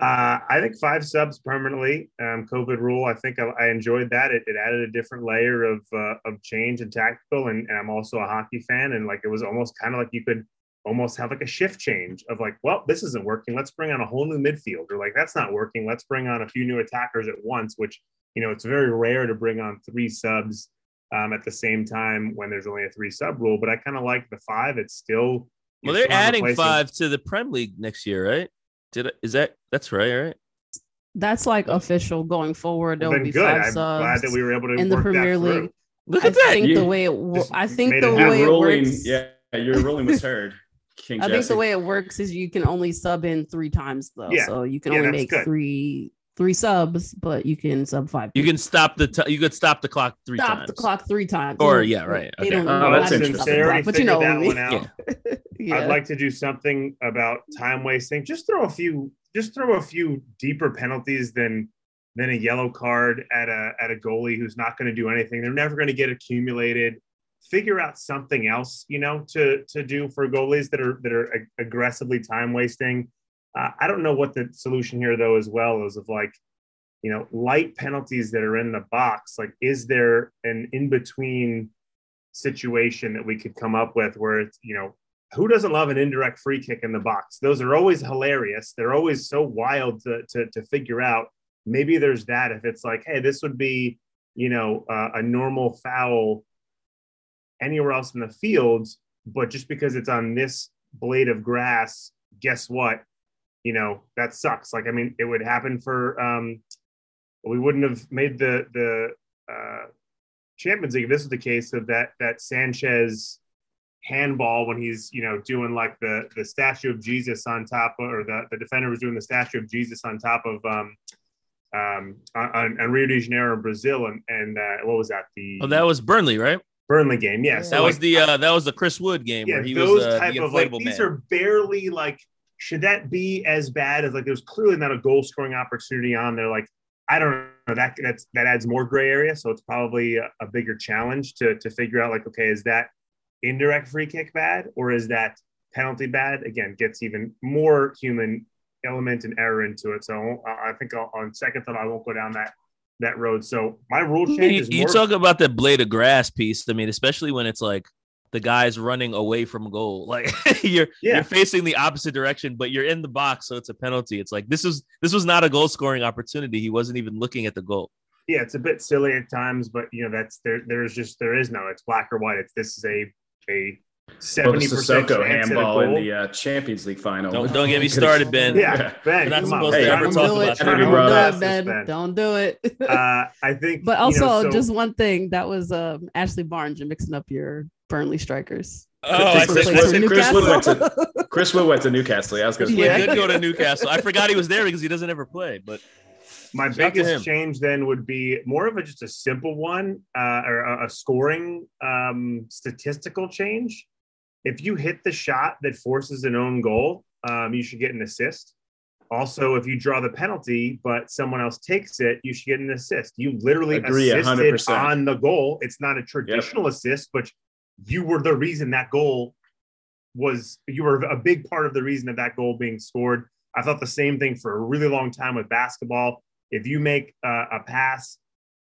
Uh, I think five subs permanently. Um, COVID rule. I think I, I enjoyed that. It, it, added a different layer of uh, of change and tactical. And, and, I'm also a hockey fan, and like it was almost kind of like you could almost have like a shift change of like, well, this isn't working. Let's bring on a whole new midfield, or like that's not working. Let's bring on a few new attackers at once. Which you know, it's very rare to bring on three subs um, at the same time when there's only a three sub rule. But I kind of like the five. It's still well, they're adding five to the Prem League next year, right? Did it, is that that's right? Right. That's like official going forward. There well, will be good. five I'm subs glad that we were able to in the Premier League. Look at I that! think You the way it, I think the it way it works. Yeah, your ruling was heard. King I think the way it works is you can only sub in three times though, Yeah. so you can Yeah, only make good. three three subs, but you can sub five. You can stop the t- you could stop the clock three stop times. the clock three times. Or, yeah, right. They don't. Oh, know that's interesting. stop the clock, but you know I that mean. one out. Yeah. I'd like to do something about time wasting. Just throw a few, just throw a few deeper penalties than than a yellow card at a at a goalie who's not going to do anything. They're never going to get accumulated. Figure out something else, you know, to to do for goalies that are that are ag- aggressively time wasting. Uh, I don't know what the solution here though, as well is of like, you know, light penalties that are in the box. Like, is there an in between situation that we could come up with where it's you know who doesn't love an indirect free kick in the box? Those are always hilarious. They're always so wild to, to, to figure out. Maybe there's that if it's like, hey, this would be, you know, uh, a normal foul anywhere else in the field, but just because it's on this blade of grass, guess what? You know, that sucks. Like, I mean, it would happen for, um, we wouldn't have made the, the, uh, Champions League. if This is the case of that, that Sanchez, handball when he's you know doing like the the statue of Jesus on top of, or the, the defender was doing the statue of Jesus on top of um um on, on Rio de Janeiro in Brazil and and uh, what was that the Oh, that was Burnley, right? Burnley game yes That was the uh, that was the Chris Wood game yeah where he those was uh, type of like inflatable these man. are barely like should that be as bad as like there's clearly not a goal scoring opportunity on there like I don't know that that's that adds more gray area so it's probably a, a bigger challenge to to figure out like okay is that indirect free kick bad or is that penalty bad? Again, gets even more human element and error into it. So I think I'll, on second thought, I won't go down that that road. So my rule change You, is you more. talk about the blade of grass piece. I mean, especially when it's like the guy's running away from goal. Like you're Yeah. you're facing the opposite direction, but you're in the box, so it's a penalty. It's like this is this was not a goal scoring opportunity. He wasn't even looking at the goal. yeah, it's a bit silly at times, but you know that's there. There's just there is no. It's black or white. It's this is a a Well, the seventy percent Sissoko chance at a handball in the uh, Champions League final. Don't don't get me started, Ben. yeah, Ben, We're not come on. to Hey, ever I'm talk doing- about I'm that. doing Brother. my Don't do it, Ben. Ben. Don't do it. Uh, I think, but you also, know, so- just one thing that was um, Ashley Barnes. You're mixing up your Burnley strikers. Oh, I Chris- said, Chris- I said Chris Wood went Newcastle. Chris Wood went to Newcastle. Yeah, I was going to he Yeah. did go to Newcastle. I forgot he was there because he doesn't ever play. But My Shout out to him. biggest change then would be more of a just a simple one, uh, or a, a scoring um, statistical change. If you hit the shot that forces an own goal, um, you should get an assist. Also, if you draw the penalty, but someone else takes it, you should get an assist. You literally Agree, assisted 100%. on the goal. It's not a traditional assist, but you were the reason that goal was. You were a big part of the reason of that goal being scored. I thought the same thing for a really long time with basketball if you make uh, a pass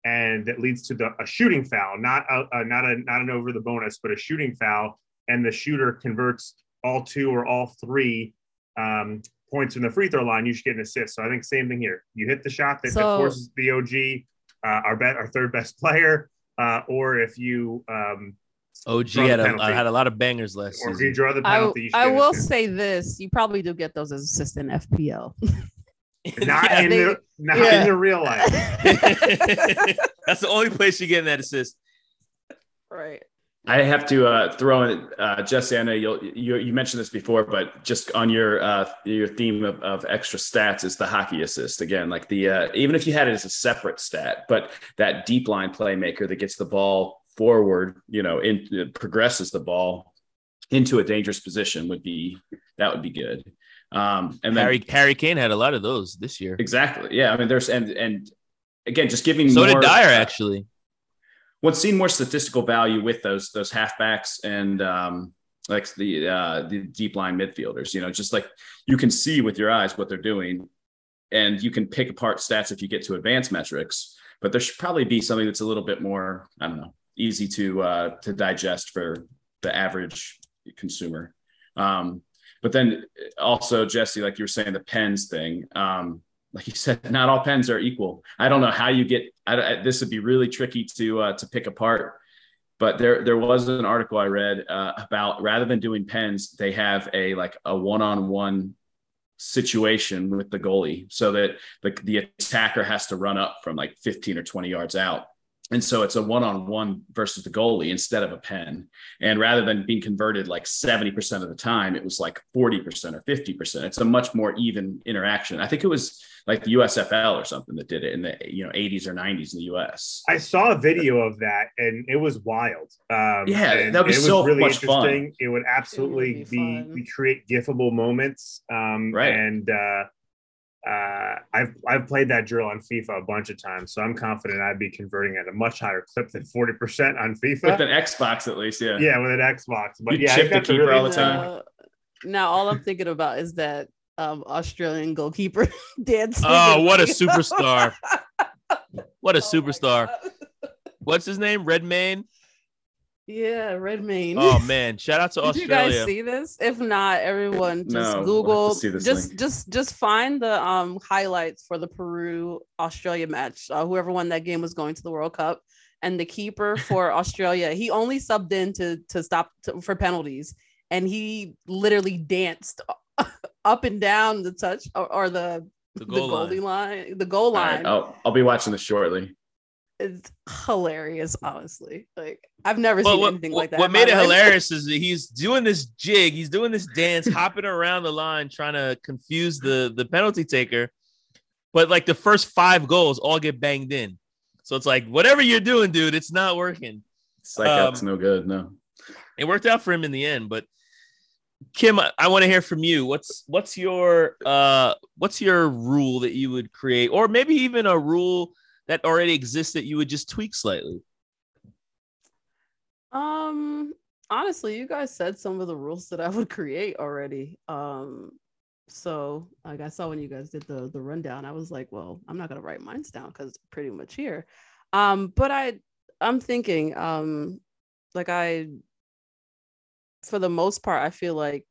and it leads to the, a shooting foul, not a, a, not a not an over the bonus, but a shooting foul, and the shooter converts all two or all three um, points from the free throw line, you should get an assist. So I think same thing here. You hit the shot that, so, that forces the OG, uh, our bet, our third best player, uh, or if you um, OG had a, had a lot of bangers last or season. Or if you draw the penalty, I, I will say this: you probably do get those as assist in FPL. not yeah, in they, the not yeah. in the real life. That's the only place you get that assist. Right. I have to uh, throw in uh, Jesse. I know you you mentioned this before, but just on your uh, your theme of, of extra stats is the hockey assist again. Like the uh, even if you had it as a separate stat, but that deep line playmaker that gets the ball forward, you know, in progresses the ball into a dangerous position would be that would be good. Um, and then, Harry Harry Kane had a lot of those this year. Exactly. Yeah. I mean, there's and and again, just giving me so more, did Dyer actually what's seen more statistical value with those those halfbacks and um, like the uh, the deep line midfielders. You know, just like you can see with your eyes what they're doing, and you can pick apart stats if you get to advanced metrics. But there should probably be something that's a little bit more I don't know easy to uh, to digest for the average consumer. Um, but then also Jesse, like you were saying, the pens thing. Um, like you said, not all pens are equal. I don't know how you get. I, I, this would be really tricky to uh, to pick apart. But there there was an article I read uh, about rather than doing pens, they have a like a one on one situation with the goalie, so that the the attacker has to run up from like 15 or 20 yards out and so it's a one-on-one versus the goalie instead of a pen. And rather than being converted like 70% of the time, it was like 40% or 50%. It's a much more even interaction. I think it was like the USFL or something that did it in the you know 80s or 90s in the the US. I saw a video of that and it was wild. Um, yeah, that was, so really much interesting. Fun. It would absolutely it would be, be, create gifable moments. Um, right. And uh, uh, I've I've played that drill on FIFA a bunch of times, so I'm confident I'd be converting at a much higher clip than 40 percent on FIFA. With an Xbox, at least, yeah. Yeah, with an Xbox. But you yeah, chip the keeper really, all the time. Uh, now, all I'm thinking about is that um, Australian goalkeeper dancing. Oh, what a superstar! what a oh superstar! What's his name? Redmayne. Yeah, Redmayne. Oh man, shout out to Did Australia. you guys see this? If not, everyone just no, Google just link. just just find the um highlights for the Peru Australia match. Uh, whoever won that game was going to the World Cup, and the keeper for Australia, he only subbed in to to stop to, for penalties, and he literally danced up and down the touch or, or the the, goal the goalie line. line. the goal line. Right, I'll, I'll be watching this shortly it's hilarious, honestly. Like I've never seen what, anything what, like that. What made it hilarious is that he's doing this jig, he's doing this dance, hopping around the line, trying to confuse the the penalty taker. But like the first five goals all get banged in. So it's like whatever you're doing, dude, it's not working. It's like um, that's no good. No. It worked out for him in the end, but Kim, I, I want to hear from you. What's what's your uh what's your rule that you would create, or maybe even a rule that already exists that you would just tweak slightly? Um, honestly, you guys said some of the rules that I would create already. Um, so like I saw when you guys did the the rundown, I was like, well, I'm not gonna write mine down because it's pretty much here. Um, but I I'm thinking, um, like I for the most part, I feel like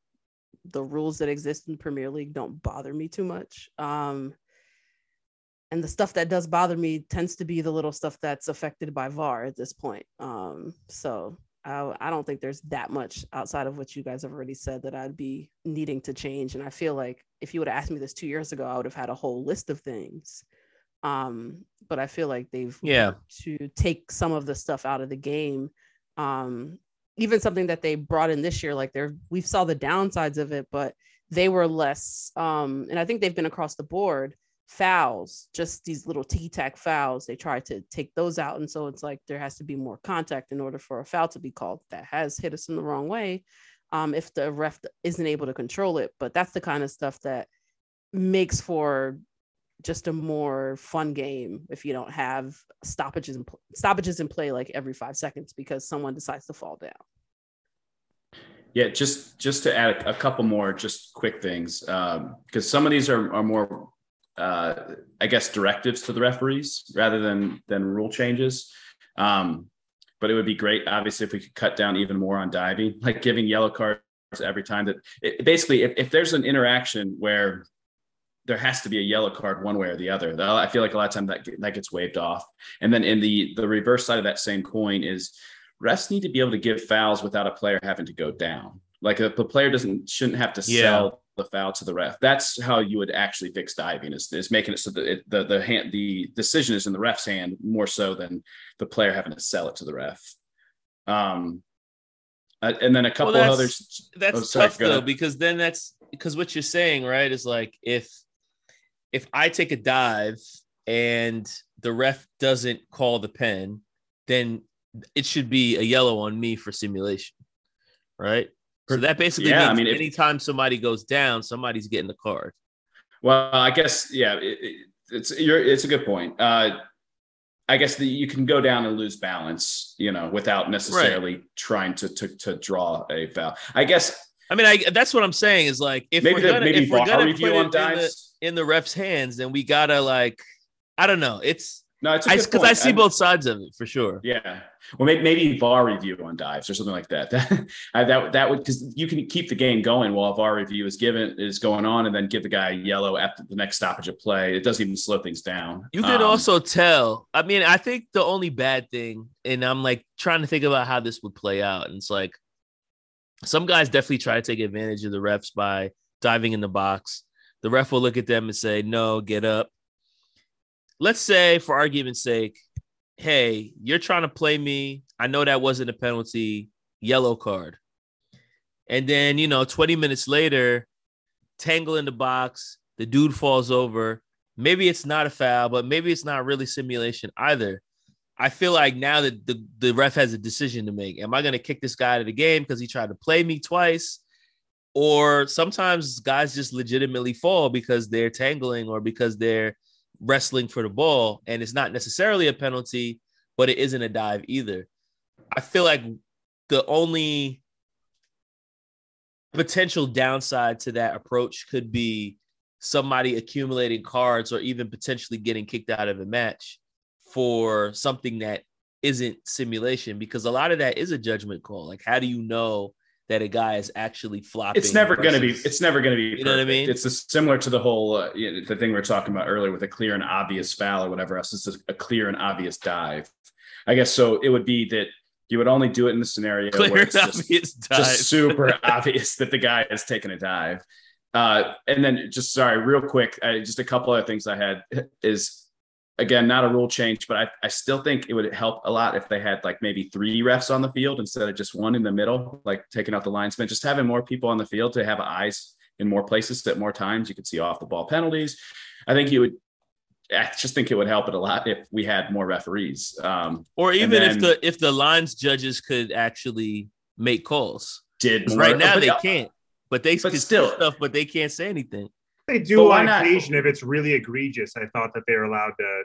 the rules that exist in the Premier League don't bother me too much. Um, and the stuff that does bother me tends to be the little stuff that's affected by VAR at this point. Um, so I, I, don't think there's that much outside of what you guys have already said that I'd be needing to change. And I feel like if you would have asked me this two years ago, I would have had a whole list of things. Um, but I feel like they've yeah to take some of the stuff out of the game. Um, even something that they brought in this year, like they're we saw the downsides of it, but they were less. Um, and I think they've been across the board fouls, just these little ticky tack fouls. They try to take those out. And so it's like there has to be more contact in order for a foul to be called that has hit us in the wrong way um, if the ref isn't able to control it. But that's the kind of stuff that makes for just a more fun game if you don't have stoppages stoppages in play like every five seconds because someone decides to fall down. Yeah, just just to add a, couple more just quick things because um, some of these are, are more uh, I guess directives to the referees rather than than rule changes. Um, but it would be great, obviously, if we could cut down even more on diving, like giving yellow cards every time that it, basically, if, if there's an interaction where there has to be a yellow card one way or the other. I feel like a lot of time that that gets waved off. And then in the the reverse side of that same coin is refs need to be able to give fouls without a player having to go down. Like a, the player doesn't shouldn't have to yeah. sell the foul to the ref. That's how you would actually fix diving is, is making it so that it, the the hand the decision is in the ref's hand more so than the player having to sell it to the ref. Um, uh, and then a couple well, that's, others. That's oh, sorry, tough though because then that's because what you're saying right is like if if I take a dive and the ref doesn't call the pen, then it should be a yellow on me for simulation, right? So that basically yeah, means I mean, anytime if, somebody goes down, somebody's getting the card. Well, I guess yeah, it, it, it's you're it's a good point. Uh, I guess that you can go down and lose balance, you know, without necessarily right. trying to, to to draw a foul. I guess. I mean, I that's what I'm saying is like if maybe we're gonna, if we're gonna put it in the, in the ref's hands, then we gotta like, I don't know. It's no, it's because I, I, see I, both sides of it for sure. Yeah, well, maybe, maybe VAR review on dives or something like that. That that, that would because you can keep the game going while VAR review is given is going on, and then give the guy a yellow after the next stoppage of play. It doesn't even slow things down. You can um, also tell. I mean, I think the only bad thing, and I'm like trying to think about how this would play out, and it's like some guys definitely try to take advantage of the refs by diving in the box. The ref will look at them and say, "No, get up." Let's say for argument's sake, hey, you're trying to play me. I know that wasn't a penalty, yellow card. And then, you know, 20 minutes later, tangle in the box, the dude falls over. Maybe it's not a foul, but maybe it's not really simulation either. I feel like now that the, the ref has a decision to make. Am I going to kick this guy out of the game because he tried to play me twice? Or sometimes guys just legitimately fall because they're tangling or because they're wrestling for the ball, and it's not necessarily a penalty, but it isn't a dive either. I feel like the only potential downside to that approach could be somebody accumulating cards or even potentially getting kicked out of a match for something that isn't simulation because a lot of that is a judgment call. Like, how do you know that a guy is actually flopping. It's never going to be. It's never going to be. You know what I mean? It's a, similar to the whole uh, you know, the thing we are talking about earlier with a clear and obvious foul or whatever else. It's a, a, clear and obvious dive. I guess so. It would be that you would only do it in the scenario clear where it's just, just super obvious that the guy is taking a dive. Uh, and then just sorry, real quick, uh, just a couple other things I had is again, not a rule change, but I, I still think it would help a lot if they had like maybe three refs on the field instead of just one in the middle, like taking out the linesman, just having more people on the field to have eyes in more places at more times. You could see off the ball penalties. I think you would. I just think it would help it a lot if we had more referees, um, or even then, if the if the lines judges could actually make calls. Did right now they can't, but they but still stuff, but they can't say anything. They do on occasion if it's really egregious. I thought that they're allowed to.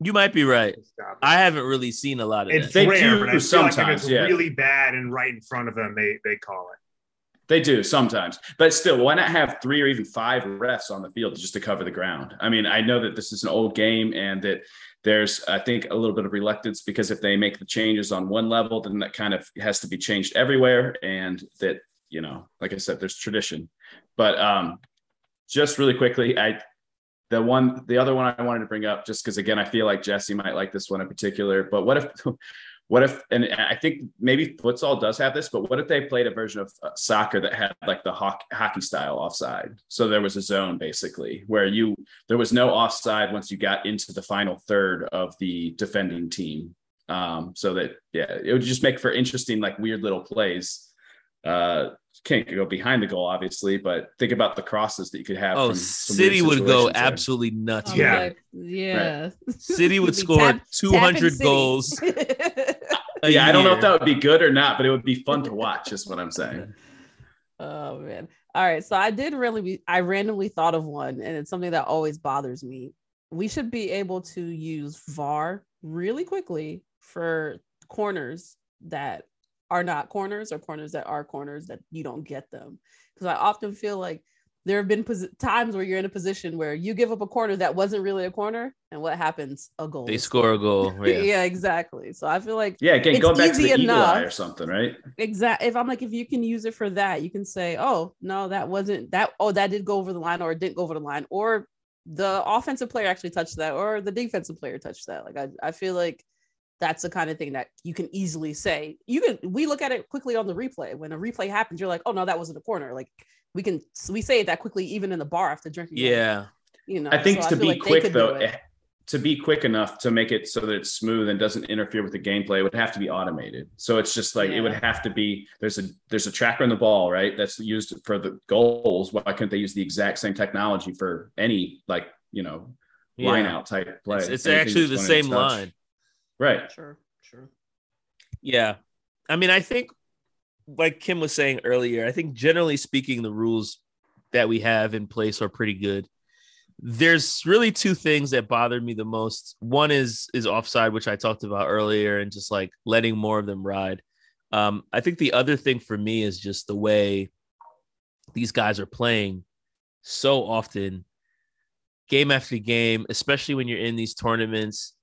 You might be right. I haven't really seen a lot of it's that. rare, but I sometimes like if it's yeah. really bad and right in front of them, they they call it. They do sometimes, but still, why not have three or even five refs on the field just to cover the ground? I mean, I know that this is an old game and that there's, I think, a little bit of reluctance because if they make the changes on one level, then that kind of has to be changed everywhere, and that you know, like I said, there's tradition. But um, just really quickly, I the one the other one I wanted to bring up just because again I feel like Jesse might like this one in particular. But what if what if and I think maybe futsal does have this, but what if they played a version of uh, soccer that had like the hockey, hockey style offside? So there was a zone basically where you there was no offside once you got into the final third of the defending team. Um, so that yeah, it would just make for interesting like weird little plays. Uh, can't go behind the goal, obviously, but think about the crosses that you could have. Oh, City would go there. absolutely nuts. Oh, yeah, yeah. Right. City would score tap, 200 goals. yeah, I don't know if that would be good or not, but it would be fun to watch. Is what I'm saying. Oh man! All right, so I did really be. I randomly thought of one, and it's something that always bothers me. We should be able to use VAR really quickly for corners that are not corners or corners that are corners that you don't get them. Because I often feel like there have been pos- times where you're in a position where you give up a corner that wasn't really a corner, and what happens? A goal. They score a goal. Yeah, Yeah. exactly. So I feel like Yeah, again, It's going back to the easy eagle eye or something, right? Exactly. If I'm like, if you can use it for that, you can say, oh no, that wasn't that. Oh, that did go over the line, or it didn't go over the line, or the offensive player actually touched that, or the defensive player touched that. Like I, I feel like that's the kind of thing that you can easily say. You can we look at it quickly on the replay. When a replay happens, you're like, oh no, that wasn't a corner. Like we can we say it that quickly even in the bar after drinking. Yeah. you know. I think so to feel be like quick though, it. eh, to be quick enough to make it so that it's smooth and doesn't interfere with the gameplay, it would have to be automated. So it's just like it would have to be there's a there's a tracker in the ball, right? That's used for the goals. Why couldn't they use the exact same technology for any like you know Yeah. line out type play? It's, it's actually the that's going same touch. line. Right? Sure, sure. Yeah. I mean, I think, like Kim was saying earlier, I think generally speaking, the rules that we have in place are pretty good. There's really two things that bothered me the most. One is is offside, which I talked about earlier, and just like letting more of them ride. Um, I think the other thing for me is just the way these guys are playing so often, game after game, especially when you're in these tournaments.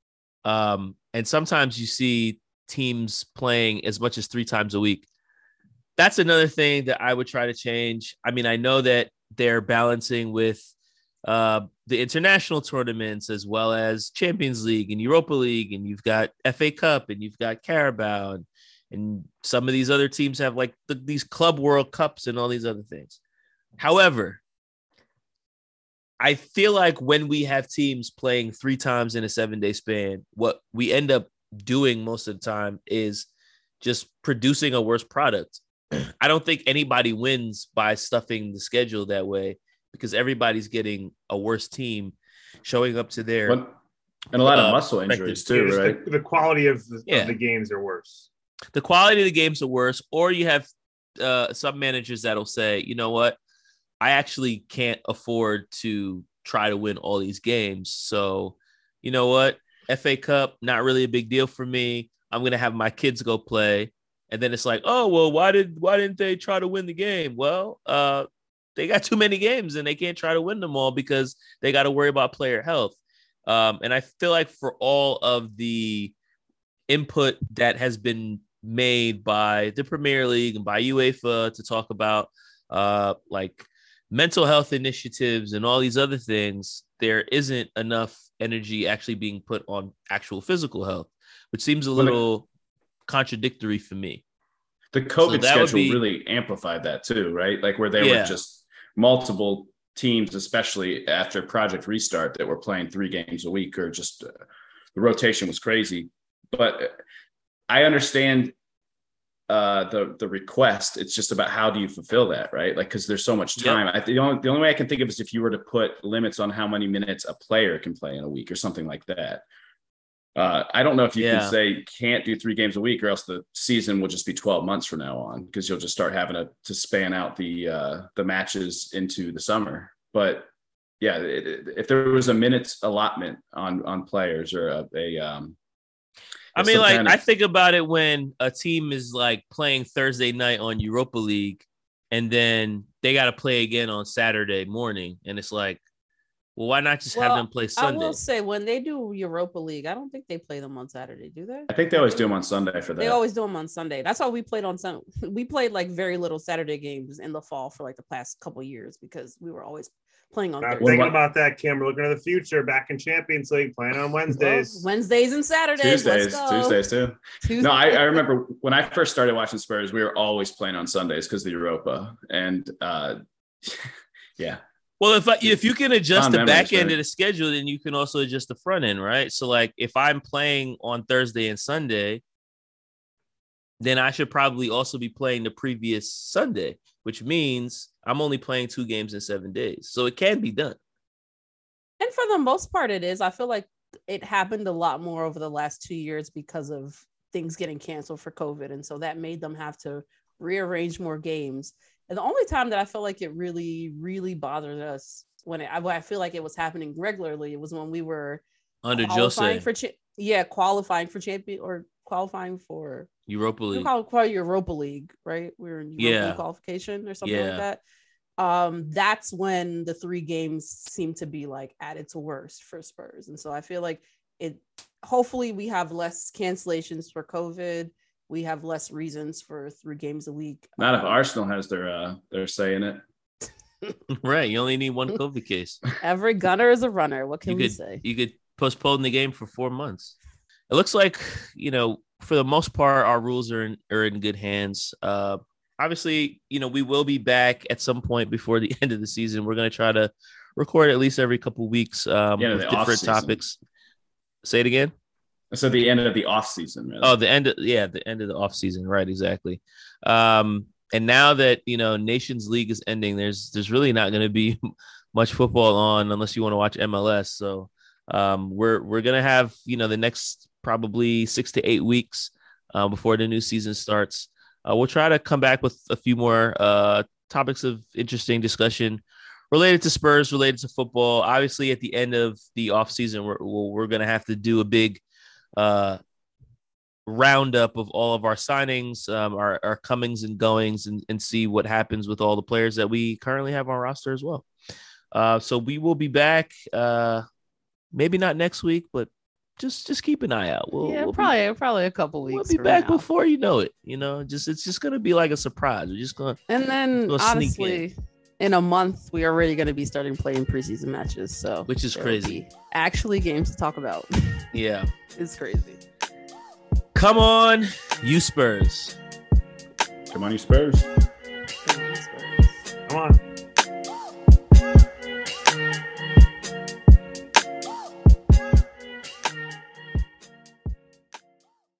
Um, and sometimes you see teams playing as much as three times a week. That's another thing that I would try to change. I mean, I know that they're balancing with uh, the international tournaments as well as Champions League and Europa League, and you've got FA Cup and you've got Carabao, and, and some of these other teams have like the, these Club World Cups and all these other things. However, I feel like when we have teams playing three times in a seven day span, what we end up doing most of the time is just producing a worse product. I don't think anybody wins by stuffing the schedule that way because everybody's getting a worse team showing up to their and a lot Uh, of muscle injuries too, right? the, the quality of the, Yeah. of the games are worse. the quality of the games are worse, or you have uh, some managers that'll say, you know what, I actually can't afford to try to win all these games. So, you know what, FA Cup, not really a big deal for me. I'm gonna have my kids go play. And then it's like, oh well, why did why didn't they try to win the game? Well, uh, they got too many games and they can't try to win them all because they got to worry about player health. Um, and I feel like for all of the input that has been made by the Premier League and by UEFA to talk about uh, like mental health initiatives and all these other things, there isn't enough energy actually being put on actual physical health, which seems a little contradictory for me. The COVID would schedule be- really amplified that too, right? Like where they Yeah. were just multiple teams, especially after Project Restart, that were playing three games a week, or just uh, the rotation was crazy. But I understand uh, the the request. It's just about how do you fulfill that, right? Like because there's so much Yep. time. I the only, the only way I can think of is if you were to put limits on how many minutes a player can play in a week or something like that. Uh, I don't know if you Yeah. can say can't do three games a week, or else the season will just be 12 months from now on because you'll just start having to, to span out the uh, the matches into the summer. But yeah, it, it- if there was a minutes allotment on on players or a, a um, I mean, like kind I think about it when a team is like playing Thursday night on Europa League, and then they got to play again on Saturday morning, and it's like, well, why not just have them play Sunday? I will say when they do Europa League, I don't think they play them on Saturday, do they? I think they always do them on Sunday for that. They always do them on Sunday. That's why we played on Sun. We played like very little Saturday games in the fall for like the past couple years because we were always playing on Not Thursday. Thinking about that, Kim. We're looking at the future. Back in Champions League, playing on Wednesdays. Well, Wednesdays and Saturdays. Tuesdays, Let's go. Tuesdays too. Tuesdays. No, I, I remember when I first started watching Spurs, we were always playing on Sundays because the Europa, and uh, yeah, Well, if I, if you can adjust Fond the memories, back end right? of the schedule, then you can also adjust the front end, right? So, like, if I'm playing on Thursday and Sunday, then I should probably also be playing the previous Sunday, which means I'm only playing two games in seven days. So it can be done. and for the most part, it is. I feel like it happened a lot more over the last two years because of things getting canceled for COVID, and so that made them have to rearrange more games. And the only time that I felt like it really, really bothered us when it, I, when I feel like it was happening regularly, it was when we were Under qualifying Jose, for cha- yeah, qualifying for champion or qualifying for Europa we League. call it qualify Europa League, right? We were in Europa Yeah. League qualification or something Yeah. like that. um, that's when the three games seem to be like at its worst for Spurs. And so I feel like it hopefully we have less cancellations for COVID. We have less reasons for three games a week. Not if Um, Arsenal has their uh their say in it. right. You only need one COVID case. Every gunner is a runner. What can you we could say? you could postpone the game for four months. It looks like you know for the most part our rules are in are in good hands. Uh, obviously, you know we will be back at some point before the end of the season. We're gonna try to record at least every couple weeks um, Yeah, with different topics. Say it again. So the end of the off season. Really. Oh, the end of yeah, the end of the off season, right? Exactly. Um, and now that you know Nations League is ending, there's there's really not going to be much football on unless you want to watch MLS. So um, we're we're gonna have you know the next probably six to eight weeks uh, before the new season starts. Uh, we'll try to come back with a few more uh, topics of interesting discussion related to Spurs, related to football. Obviously, at the end of the off season, we're we're gonna have to do a big uh roundup of all of our signings, um, our, our comings and goings, and, and see what happens with all the players that we currently have on roster as well. Uh, so we will be back. Uh, maybe not next week, but just just keep an eye out. We'll, yeah, we'll probably probably a couple weeks. we'll be back now. before you know it. You know, just it's just gonna be like a surprise. We're just gonna And then Go sneak honestly, in. a month, we are already going to be starting playing preseason matches. So Which is crazy. Actually, games to talk about. yeah. it's crazy. Come on, you Spurs. Come on, you Spurs.